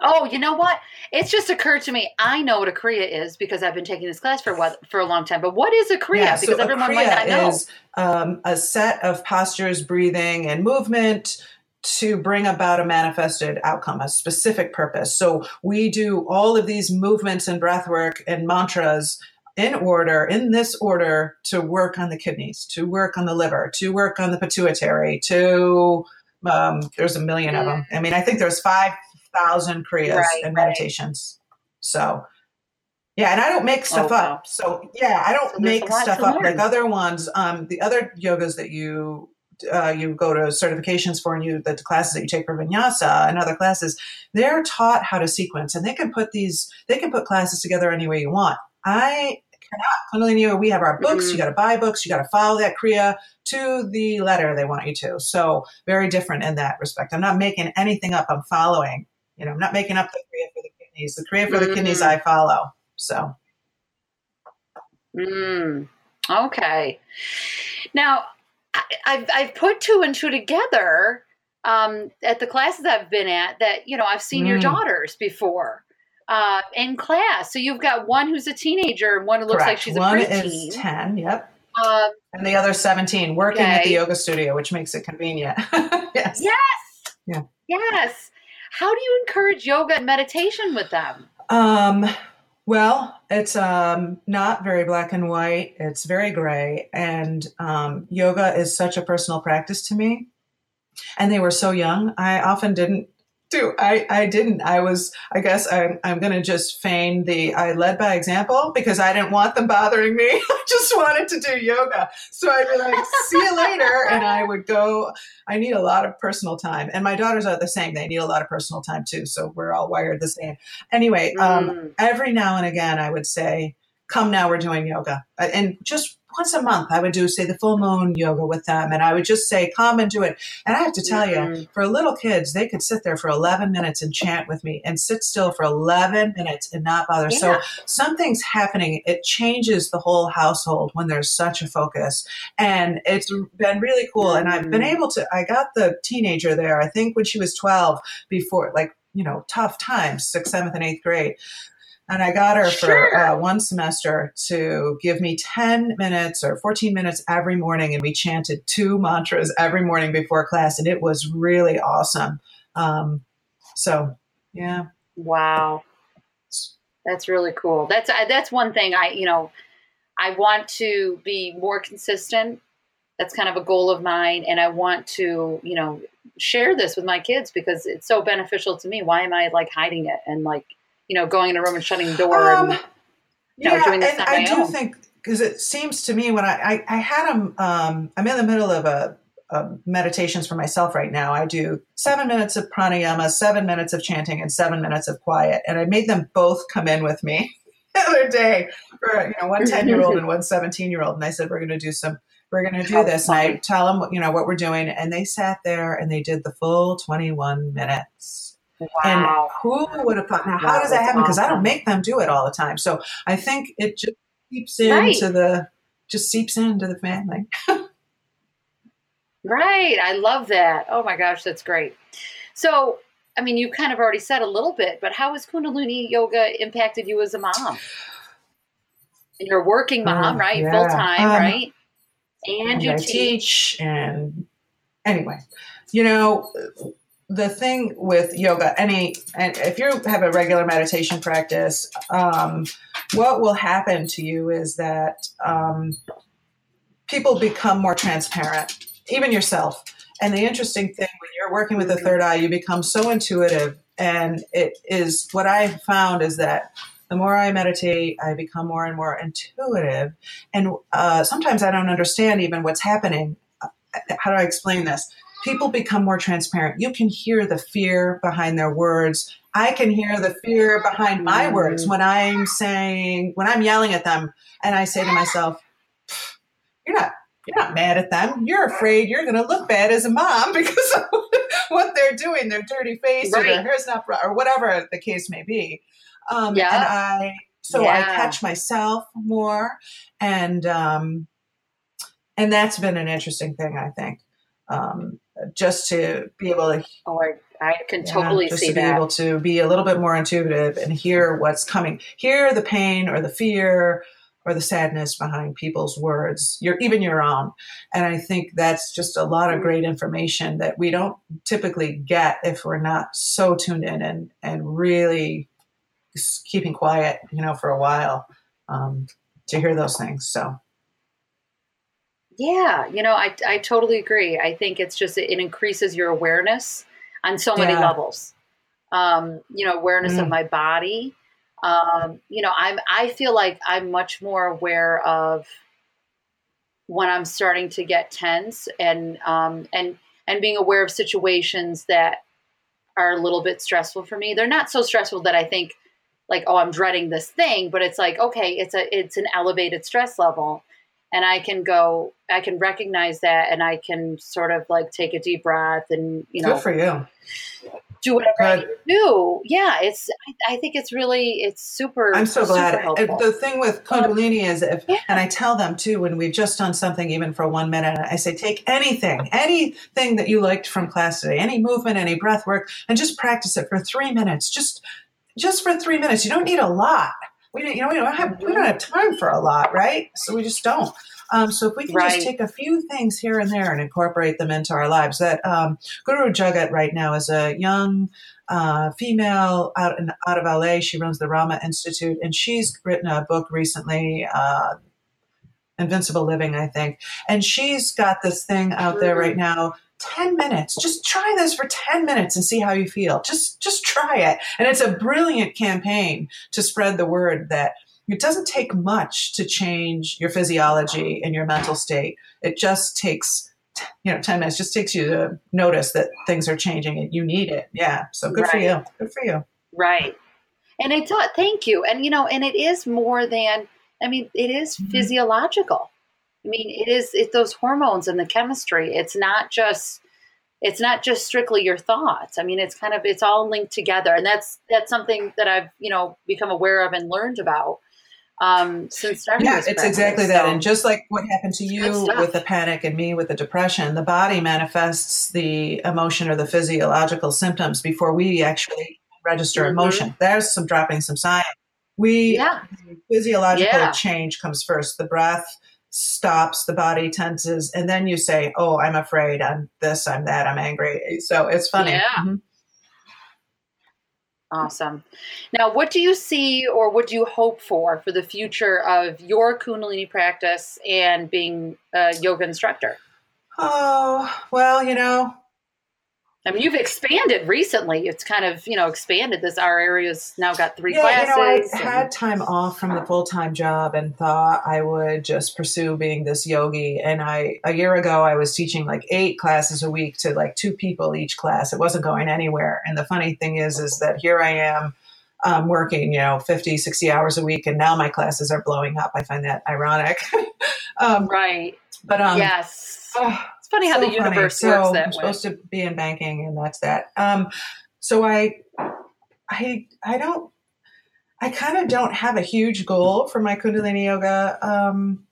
Oh, you know what? It's just occurred to me. I know what a kriya is because I've been taking this class for what for a long time. But what is a kriya? Yeah, because everyone might not know. Is um, a set of postures, breathing, and movement to bring about a manifested outcome, a specific purpose. So we do all of these movements and breath work and mantras in order, in this order, to work on the kidneys, to work on the liver, to work on the pituitary, to um, there's a million of them. I mean, I think there's five thousand kriyas right, and meditations. Right. So yeah, and I don't make stuff oh, up. So yeah, I don't so make stuff up learn. like other ones. Um, the other yogas that you uh, you go to certifications for and you the classes that you take for vinyasa and other classes they're taught how to sequence and they can put these they can put classes together any way you want i cannot kundalini we have our books mm-hmm. you got to buy books you got to follow that kriya to the letter they want you to so very different in that respect i'm not making anything up i'm following you know i'm not making up the kriya for the kidneys the kriya for mm-hmm. the kidneys mm-hmm. i follow so mm. okay now I've I've put two and two together um, at the classes I've been at that you know I've seen mm. your daughters before uh, in class. So you've got one who's a teenager and one who looks Correct. like she's one a preteen. is ten. Yep. Um, and the other 17 working okay. at the yoga studio, which makes it convenient. yes. Yes. Yeah. Yes. How do you encourage yoga and meditation with them? Um, well, it's um, not very black and white. It's very gray. And um, yoga is such a personal practice to me. And they were so young. I often didn't do. I, I didn't. I was, I guess I'm, I'm going to just feign the, I led by example because I didn't want them bothering me. I just wanted to do yoga. So I'd be like, see you later. And I would go, I need a lot of personal time. And my daughters are the same. They need a lot of personal time too. So we're all wired the same. Anyway, um, mm. every now and again, I would say, come now, we're doing yoga. Uh, and just once a month I would do say the full moon yoga with them and I would just say come and do it. And I have to tell mm-hmm. you, for little kids, they could sit there for 11 minutes and chant with me and sit still for 11 minutes and not bother. Yeah. So something's happening. It changes the whole household when there's such a focus. And it's been really cool. Mm-hmm. And I've been mm-hmm. able to I got the teenager there, I think when she was 12 before like you know, tough times, sixth, seventh, and eighth grade. And I got her Sure. for uh, one semester to give me 10 minutes or 14 minutes every morning. And we chanted two mantras every morning before class. And it was really awesome. Um, so, yeah. Wow. That's really cool. That's that's one thing I, you know, I want to be more consistent. That's kind of a goal of mine and I want to, you know, share this with my kids because it's so beneficial to me. Why am I like hiding it and like, you know, going in a room and shutting the door Um, and you know, yeah, doing this and I do own. think because it seems to me when I I, I had them, um, I'm in the middle of a, a meditations for myself right now. I do seven minutes of pranayama, seven minutes of chanting, and seven minutes of quiet, and I made them both come in with me the other day for you know one 10 year old and one 17 year old, and I said we're going to do some. We're going to do this, and I tell them, you know, what we're doing, and they sat there and they did the full 21 minutes. And who would have thought? Now, how Wow, does that happen? Because I don't make them do it all the time. So I think it just seeps into Right. the just seeps into the family. Right. I love that. Oh my gosh, that's great. So, I mean, you kind of already said a little bit, but how has Kundalini yoga impacted you as a mom? And You're a working mom, Oh, right? yeah. Full time, Um, right? And you I teach. and anyway, you know, the thing with yoga, any and if you have a regular meditation practice, um, what will happen to you is that um, people become more transparent, even yourself. And the interesting thing when you're working with the third eye, you become so intuitive. And it is what I found is that the more I meditate, I become more and more intuitive. And uh, sometimes I don't understand even what's happening. Uh, How do I explain this? People become more transparent. You can hear the fear behind their words. I can hear the fear behind my words when I'm saying, when I'm yelling at them, and I say to myself, "You're not, you're not mad at them. You're afraid you're going to look bad as a mom because of what they're doing, their dirty face or their Right. hair's not or whatever the case may be." Um, Yeah. And I, so I catch myself more, and um, and that's been an interesting thing, I think. Um, just to be able to Oh, I, I can yeah, totally just see to be that. able to be a little bit more intuitive and hear what's coming, hear the pain or the fear or the sadness behind people's words, your even your own. And I think that's just a lot of great information that we don't typically get if we're not so tuned in and and really keeping quiet, you know, for a while um, to hear those things. So Yeah, you know, I, I totally agree. I think it's just, it increases your awareness on so many Yeah. levels. Um, you know, awareness of Mm. my body. Um, you know, I'm, I feel like I'm much more aware of when I'm starting to get tense and, um, and, and being aware of situations that are a little bit stressful for me. They're not so stressful that I think like, oh, I'm dreading this thing, but it's like, okay, it's a, it's an elevated stress level and I can go, I can recognize that, and I can sort of like take a deep breath and you know good for you. do whatever I need to do. Yeah, it's. I, I think it's really, it's super. I'm so super glad. helpful. The thing with Kundalini is if, Yeah. and I tell them too, when we've just done something even for one minute, I say, take anything, anything that you liked from class today, any movement, any breath work, and just practice it for three minutes. Just, just for three minutes. You don't need a lot. We don't, you know, we don't have, we don't have time for a lot, right? So we just don't. Um, so if we can Right. just take a few things here and there and incorporate them into our lives, that um, Guru Jagat right now is a young uh, female out in, out of LA. She runs the RA MA Institute, and she's written a book recently, uh, Invincible Living, I think. And she's got this thing out there right now. 10 minutes. Just try this for 10 minutes and see how you feel. Just just try it. And it's a brilliant campaign to spread the word that it doesn't take much to change your physiology and your mental state. It just takes you know 10 minutes just takes you to notice that things are changing and you need it. Yeah. So good for you. Good for you. Right. And I thought, thank you. And, you know, and it is more than, I mean, it is Mhm. physiological. I mean, it is, it's those hormones and the chemistry. It's not just, it's not just strictly your thoughts. I mean, it's kind of, it's all linked together. And that's, that's something that I've, you know, become aware of and learned about um, since starting yeah it's practice. exactly that and just like what happened to you with the panic and me with the depression the body manifests the emotion or the physiological symptoms before we actually register mm-hmm. emotion. There's some dropping some science. We yeah. physiological yeah. change comes first. The breath stops, the body tenses, and then you say, "Oh, I'm afraid. I'm this. I'm that. I'm angry." So it's funny. Yeah. Mm-hmm. Awesome. Now, what do you see or what do you hope for for the future of your Kundalini practice and being a yoga instructor? Oh, well, you know, I mean, you've expanded recently. It's kind of, you know, expanded. This our area's now got three yeah, classes. You know, I had time off from the full time job and thought I would just pursue being this yogi. And I, a year ago, I was teaching like eight classes a week to like two people each class. It wasn't going anywhere. And the funny thing is, is that here I am um, working, you know, 50, 60 hours a week. And now my classes are blowing up. I find that ironic. um, right. But, um, yes. Uh, funny how so the universe funny. works so that I'm way. supposed to be in banking, and that's that. Um, so I, I, I don't. I kind of don't have a huge goal for my Kundalini yoga um,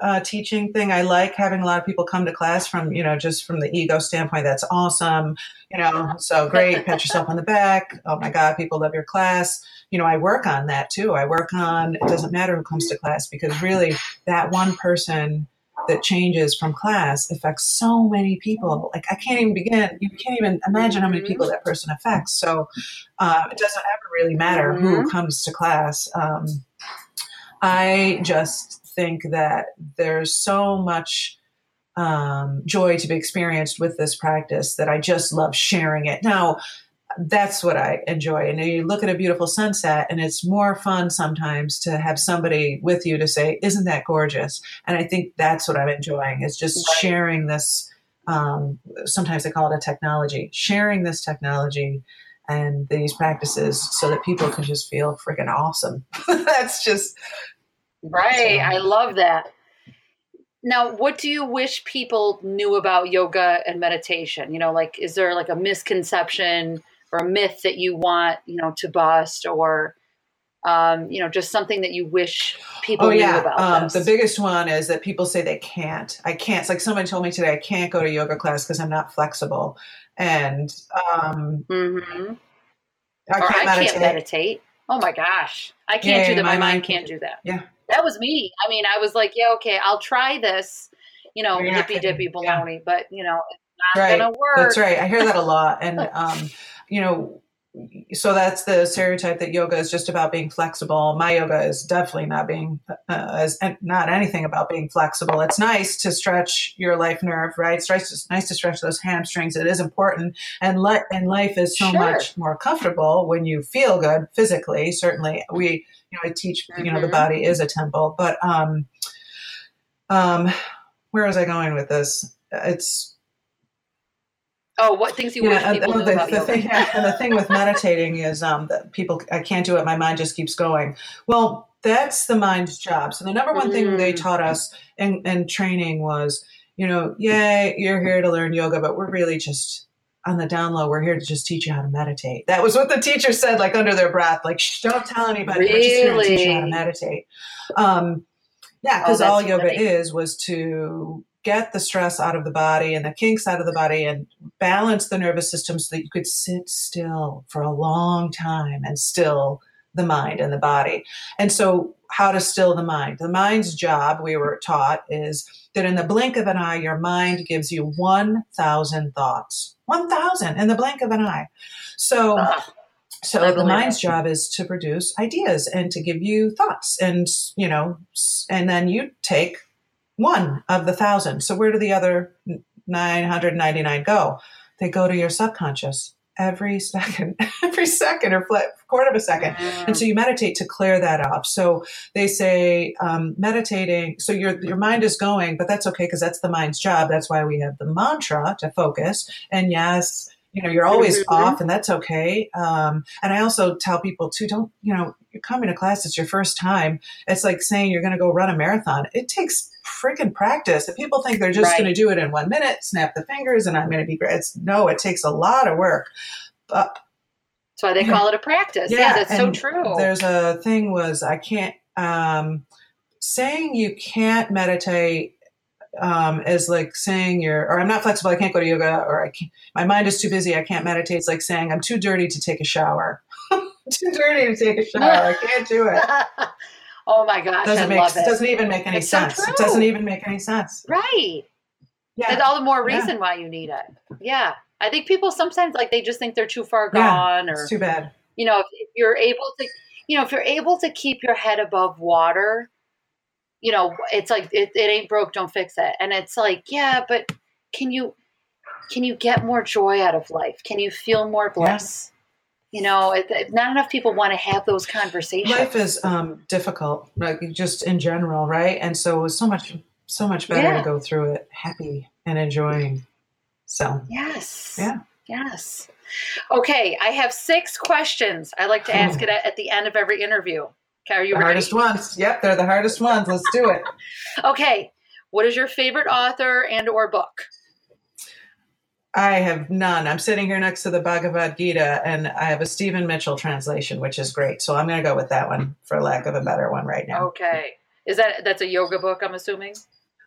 uh, teaching thing. I like having a lot of people come to class from, you know, just from the ego standpoint. That's awesome. You know, so great. Pat yourself on the back. Oh my God, people love your class. You know, I work on that too. I work on, it doesn't matter who comes to class because really that one person that changes from class affects so many people. Like I can't even begin. You can't even imagine how many people mm-hmm. that person affects. So uh, it doesn't ever really matter mm-hmm. who comes to class. Um, I just think that there's so much um, joy to be experienced with this practice that I just love sharing it. Now, that's what I enjoy. And you look at a beautiful sunset, and it's more fun sometimes to have somebody with you to say, "Isn't that gorgeous?" And I think that's what I'm enjoying is just right. sharing this. Um, sometimes they call it a technology, sharing this technology and these practices so that people can just feel freaking awesome. that's just right. So. I love that. Now, what do you wish people knew about yoga and meditation? You know, like, is there like a misconception or a myth that you want you know to bust or um, you know just something that you wish people oh, yeah. knew about um, the biggest one is that people say they can't. I can't. It's like someone told me today i can't go to yoga class because i'm not flexible. And um, mm-hmm. I, can't I meditate. can't meditate. oh my gosh. I can't yeah, do that. my, my mind can't do that. yeah. That was me. I mean i was like yeah okay i'll try this you know dippy dippy baloney yeah. but you know it's not right. gonna work. that's right. I hear that a lot. And um you know, so that's the stereotype that yoga is just about being flexible. My yoga is definitely not being, uh, is not anything about being flexible. It's nice to stretch your life nerve, right? It's nice to stretch those hamstrings. It is important, and let and life is so sure. much more comfortable when you feel good physically. Certainly, we, you know, I teach, mm-hmm. you know, the mm-hmm. body is a temple, but um, um, where was I going with this? It's Oh, what things you yeah, wish people the, knew about the yoga? Thing, and the thing with meditating is um, that people, I can't do it. My mind just keeps going. Well, that's the mind's job. So the number one mm. thing they mm. taught us in, in training was, you know, yeah, you're here to learn yoga, but we're really just on the down low. We're here to just teach you how to meditate. That was what the teacher said, like under their breath, like, don't tell anybody. Really? We're just here to teach you how to meditate. Um, yeah, because oh, all yoga funny. is was to get the stress out of the body and the kinks out of the body and balance the nervous system so that you could sit still for a long time and still the mind and the body. And so, how to still the mind? The mind's job, we were taught, is that in the blink of an eye, your mind gives you 1,000 thoughts. 1,000 in the blink of an eye. So, uh, so the mind's job is to produce ideas and to give you thoughts and, you know, and then you take one of the thousand. So where do the other 999 go? They go to your subconscious every second, every second or quarter of a second. Mm. And so you meditate to clear that up. So they say um, meditating, so your, your mind is going, but that's okay because that's the mind's job. That's why we have the mantra to focus. And yes, you know, you're always off and that's okay. Um, and I also tell people too, don't, you know, you're coming to class, it's your first time. It's like saying you're going to go run a marathon. It takes freaking practice. If people think they're just right. going to do it in one minute, snap the fingers, and I'm going to be great. It's, no, it takes a lot of work. But that's why they call it a practice. Yeah, yeah that's so true. There's a thing was I can't um, saying you can't meditate um, is like saying you're, or I'm not flexible, I can't go to yoga, or I can't, my mind is too busy, I can't meditate. It's like saying I'm too dirty to take a shower. too dirty to take a shower. I can't do it. oh my gosh, doesn't I make, love it. Doesn't even make any It's so sense. it doesn't even make any sense. Right. Yeah. That's all the more Yeah. reason why you need it. Yeah. I think people sometimes like they just think they're too far Yeah, gone or too bad. you know, if, if you're able to you know, if you're able to keep your head above water, you know, it's like it, it ain't broke, don't fix it. And it's like, yeah, but can you can you get more joy out of life? Can you feel more bliss? You know, it, it- not enough people want to have those conversations. Life is um, difficult, like just in general, right? And so it was so much, so much better Yeah. to go through it happy and enjoying. So Yes. Yeah. Yes. Okay, I have six questions I like to ask it at, at the end of every interview. Okay, are you the ready? hardest ones. Yep, they're the hardest ones. Let's do it. Okay, what is your favorite author and or book? I have none. I'm sitting here next to the Bhagavad Gita, and I have a Stephen Mitchell translation, which is great. So I'm going to go with that one for lack of a better one right now. Okay, is that that's a yoga book? I'm assuming.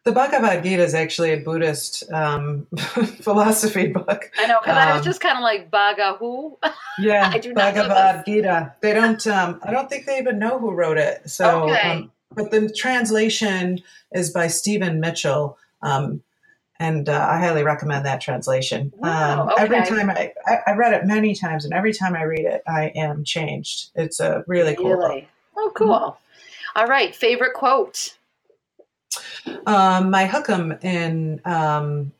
The Bhagavad Gita is actually a Buddhist um, philosophy book. I know because I was Um, just kind of like Baga who. Yeah, I do not Bhagavad Gita. They don't. Um, I don't think they even know who wrote it. So, Okay. um, but the translation is by Stephen Mitchell, um, and uh, I highly recommend that translation. Wow, um, Every time I, I, I read it many times, and every time I read it, I am changed. It's a really cool. book. Really? Oh, cool. All right, favorite quote. Um, my Hukam in um,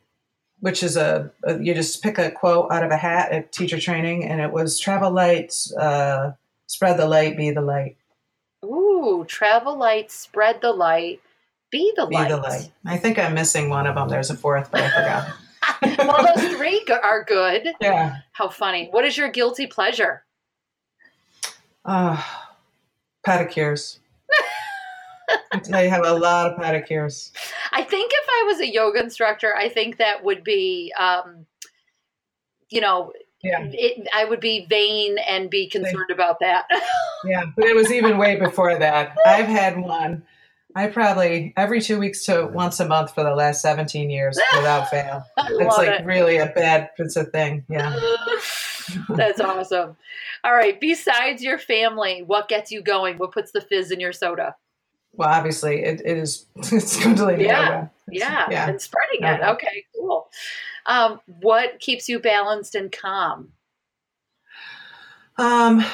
which is a, a you just pick a quote out of a hat at teacher training, and it was travel light, uh, spread the light, be the light, Ooh, travel light, spread the light, be the be light. the light. I think I'm missing one of them. There's a fourth, but I forgot. well, those three are good. yeah. How funny. What is your guilty pleasure? Uh, pedicures. They have a lot of pedicures. I think if I was a yoga instructor, I think that would be, um, you know, Yeah, it, I would be vain and be concerned about that. yeah. But it was even way before that. I've had one. I probably every two weeks to once a month for the last 17 years without fail. It's like it. really a bad, it's a thing. Yeah. That's awesome. All right. Besides your family, what gets you going? What puts the fizz in your soda? Well, obviously it, it is, it's Kundalini Yeah. yoga. It's- Yeah, Yeah. and spreading No it. Okay, cool. Um, what keeps you balanced and calm? Um,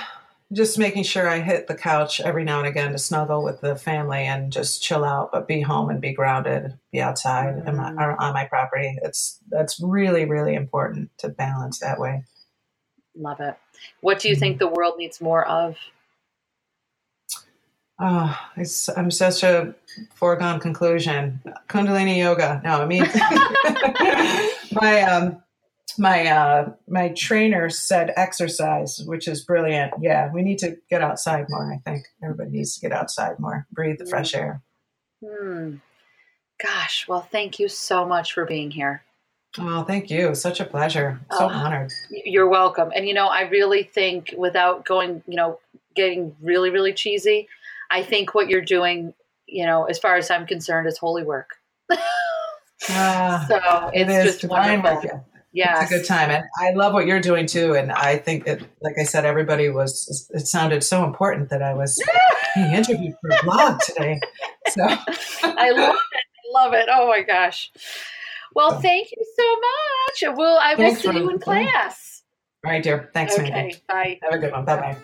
just making sure I hit the couch every now and again to snuggle with the family and just chill out, but be home and be grounded, be outside and my, Mm. on my property. It's that's really really important to balance that way. Love it. What do you think the world needs more of? Oh, it's, I'm such a foregone conclusion. Kundalini yoga. No, I mean my um my uh my trainer said exercise, which is brilliant. Yeah, we need to get outside more. I think everybody needs to get outside more, breathe the fresh air. Hmm. Gosh, well, thank you so much for being here. Oh, thank you. Such a pleasure. So Oh. honored. You're welcome. And you know, I really think without going, you know, getting really, really cheesy, I think what you're doing, you know, as far as I'm concerned, is holy work. Ah, So it it's is just divine wonderful. work. Yeah. It's a good time, and I love what you're doing too. And I think that, like I said, everybody was. It sounded so important that I was being interviewed for a blog today. So I love it. I love it. Oh my gosh. Well, thank you so much. Well, I will Thanks see you in class. All right, dear. Thanks, Okay. Mandy. Bye. Have a good one. Bye bye.